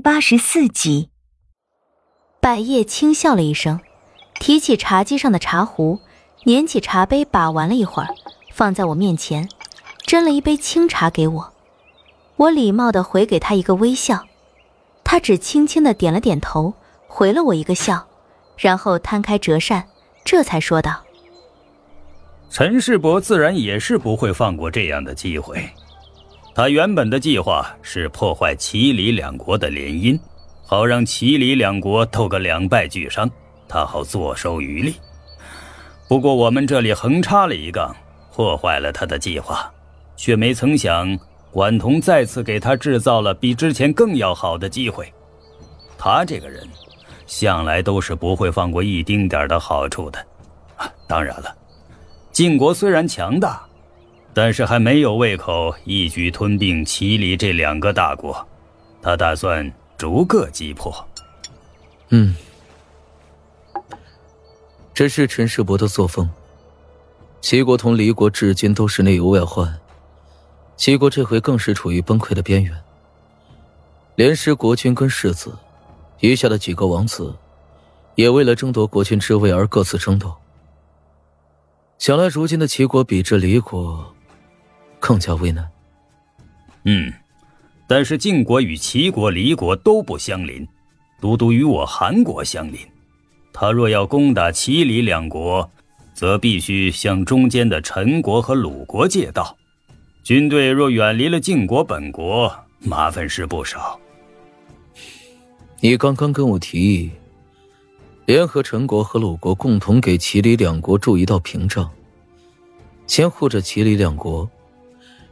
八十四集，百叶轻笑了一声，提起茶几上的茶壶，捻起茶杯把玩了一会儿，放在我面前，斟了一杯清茶给我。我礼貌的回给他一个微笑，他只轻轻的点了点头，回了我一个笑，然后摊开折扇，这才说道：“陈世伯自然也是不会放过这样的机会。”他原本的计划是破坏齐李两国的联姻，好让齐李两国斗个两败俱伤，他好坐收渔利。不过我们这里横插了一杠，破坏了他的计划，却没曾想管彤再次给他制造了比之前更要好的机会。他这个人，向来都是不会放过一丁点的好处的。当然了，晋国虽然强大。但是还没有胃口一举吞并齐黎这两个大国，他打算逐个击破。嗯，这是陈世伯的作风。齐国同黎国至今都是内忧外患，齐国这回更是处于崩溃的边缘。连失国君跟世子，余下的几个王子，也为了争夺国君之位而各自争斗。想来如今的齐国比之黎国。更加为难。嗯，但是晋国与齐国、黎国都不相邻，独独与我韩国相邻。他若要攻打齐、黎两国，则必须向中间的陈国和鲁国借道。军队若远离了晋国本国，麻烦事不少。你刚刚跟我提议，联合陈国和鲁国，共同给齐、黎两国筑一道屏障，先护着齐、黎两国。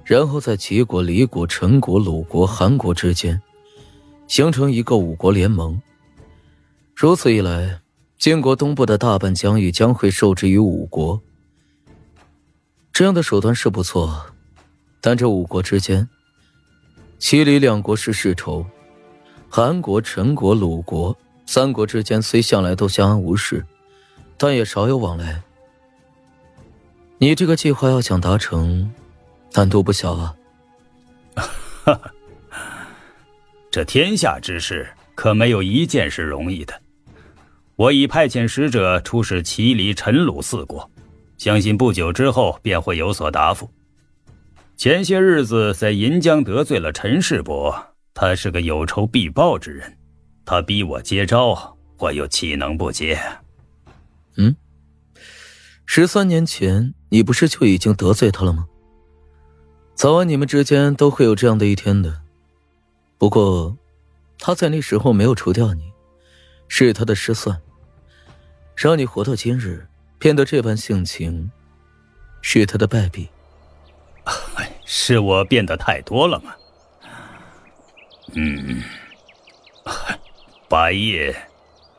然后在齐国、李国、陈国、鲁国、韩国之间形成一个五国联盟。如此一来，晋国东部的大半疆域将会受制于五国。这样的手段是不错，但这五国之间，齐、黎两国是世仇，韩国、陈国、鲁国三国之间虽向来都相安无事，但也少有往来。你这个计划要想达成。难度不小啊！哈哈，这天下之事可没有一件是容易的。我已派遣使者出使齐、黎、陈、鲁四国，相信不久之后便会有所答复。前些日子在银江得罪了陈世伯，他是个有仇必报之人，他逼我接招，我又岂能不接？嗯，十三年前你不是就已经得罪他了吗？早晚你们之间都会有这样的一天的，不过，他在那时候没有除掉你，是他的失算。让你活到今日，变得这般性情，是他的败笔。是我变得太多了吗？嗯，白夜，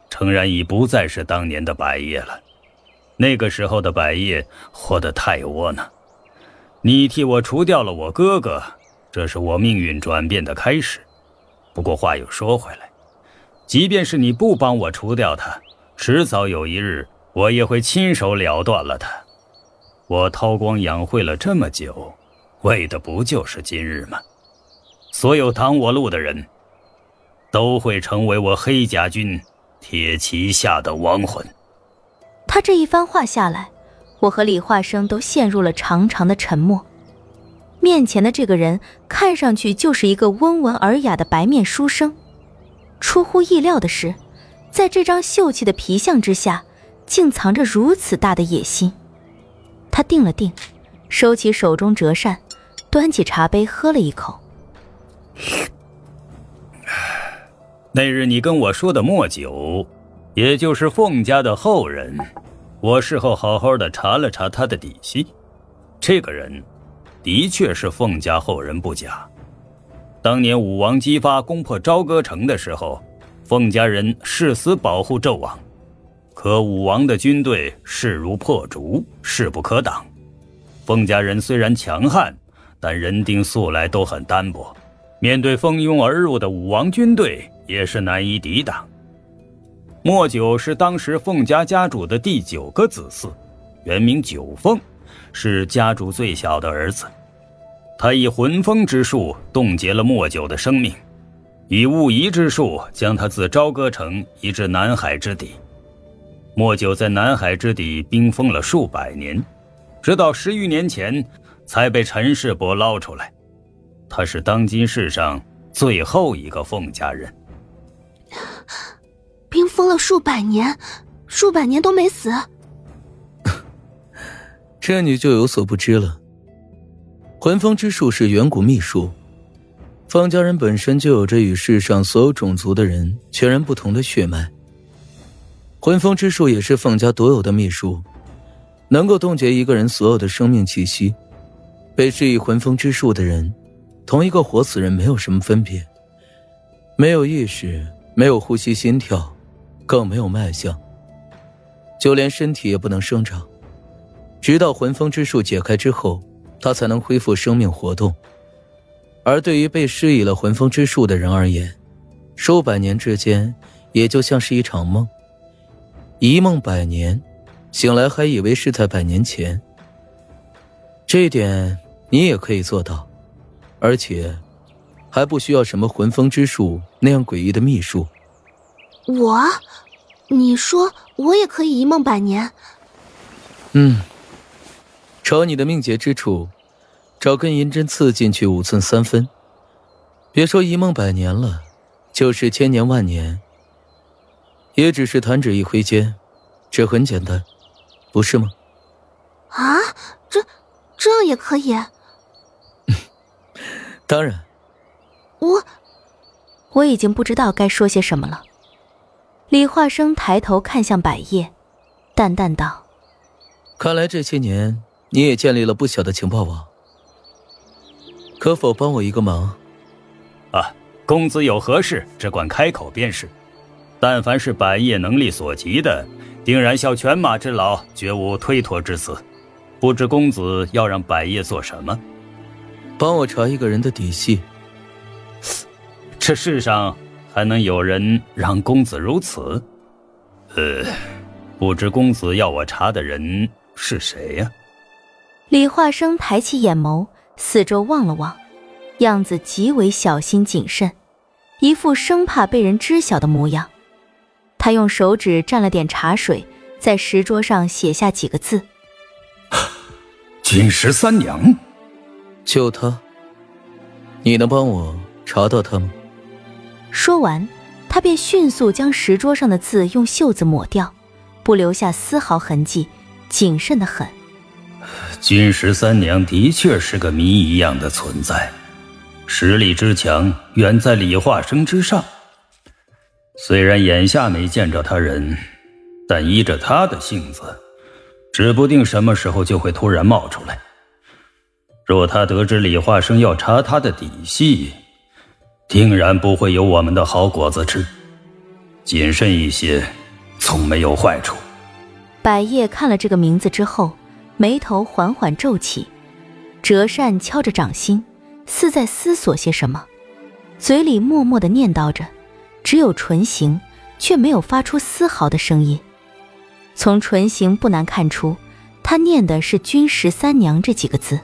诚然已不再是当年的白夜了，那个时候的白夜活得太窝囊。你替我除掉了我哥哥，这是我命运转变的开始。不过话又说回来，即便是你不帮我除掉他，迟早有一日我也会亲手了断了他。我韬光养晦了这么久，为的不就是今日吗？所有挡我路的人，都会成为我黑甲军铁骑下的亡魂。他这一番话下来。我和李化生都陷入了长长的沉默。面前的这个人看上去就是一个温文尔雅的白面书生，出乎意料的是，在这张秀气的皮相之下，竟藏着如此大的野心。他定了定，收起手中折扇，端起茶杯喝了一口。那日你跟我说的墨九，也就是凤家的后人。我事后好好的查了查他的底细，这个人的确是凤家后人不假。当年武王姬发攻破朝歌城的时候，凤家人誓死保护纣王，可武王的军队势如破竹，势不可挡。凤家人虽然强悍，但人丁素来都很单薄，面对蜂拥而入的武王军队，也是难以抵挡。莫九是当时凤家家主的第九个子嗣，原名九凤，是家主最小的儿子。他以魂风之术冻结了莫九的生命，以物移之术将他自朝歌城移至南海之底。莫九在南海之底冰封了数百年，直到十余年前才被陈世伯捞出来。他是当今世上最后一个凤家人。封了数百年，数百年都没死。这你就有所不知了。魂风之术是远古秘术，方家人本身就有着与世上所有种族的人全然不同的血脉。魂风之术也是方家独有的秘术，能够冻结一个人所有的生命气息。被施以魂风之术的人，同一个活死人没有什么分别，没有意识，没有呼吸心跳。更没有脉象，就连身体也不能生长，直到魂风之术解开之后，他才能恢复生命活动。而对于被施以了魂风之术的人而言，数百年之间也就像是一场梦，一梦百年，醒来还以为是在百年前。这一点你也可以做到，而且还不需要什么魂风之术那样诡异的秘术。我。你说我也可以一梦百年？嗯，朝你的命劫之处，找根银针刺进去五寸三分。别说一梦百年了，就是千年万年，也只是弹指一挥间，这很简单，不是吗？啊，这这样也可以？当然。我我已经不知道该说些什么了。李化生抬头看向百叶，淡淡道：“看来这些年你也建立了不小的情报网，可否帮我一个忙？”“啊，公子有何事，只管开口便是。但凡是百叶能力所及的，定然效犬马之劳，绝无推脱之词。不知公子要让百叶做什么？”“帮我查一个人的底细。”“这世上……”还能有人让公子如此？呃，不知公子要我查的人是谁呀？李化生抬起眼眸，四周望了望，样子极为小心谨慎，一副生怕被人知晓的模样。他用手指蘸了点茶水，在石桌上写下几个字：“金十三娘。”就他，你能帮我查到他吗？说完，他便迅速将石桌上的字用袖子抹掉，不留下丝毫痕迹，谨慎的很。君十三娘的确是个谜一样的存在，实力之强远在李化生之上。虽然眼下没见着他人，但依着他的性子，指不定什么时候就会突然冒出来。若他得知李化生要查他的底细，定然不会有我们的好果子吃，谨慎一些，总没有坏处。百叶看了这个名字之后，眉头缓缓皱起，折扇敲着掌心，似在思索些什么，嘴里默默的念叨着，只有唇形，却没有发出丝毫的声音。从唇形不难看出，他念的是“君十三娘”这几个字。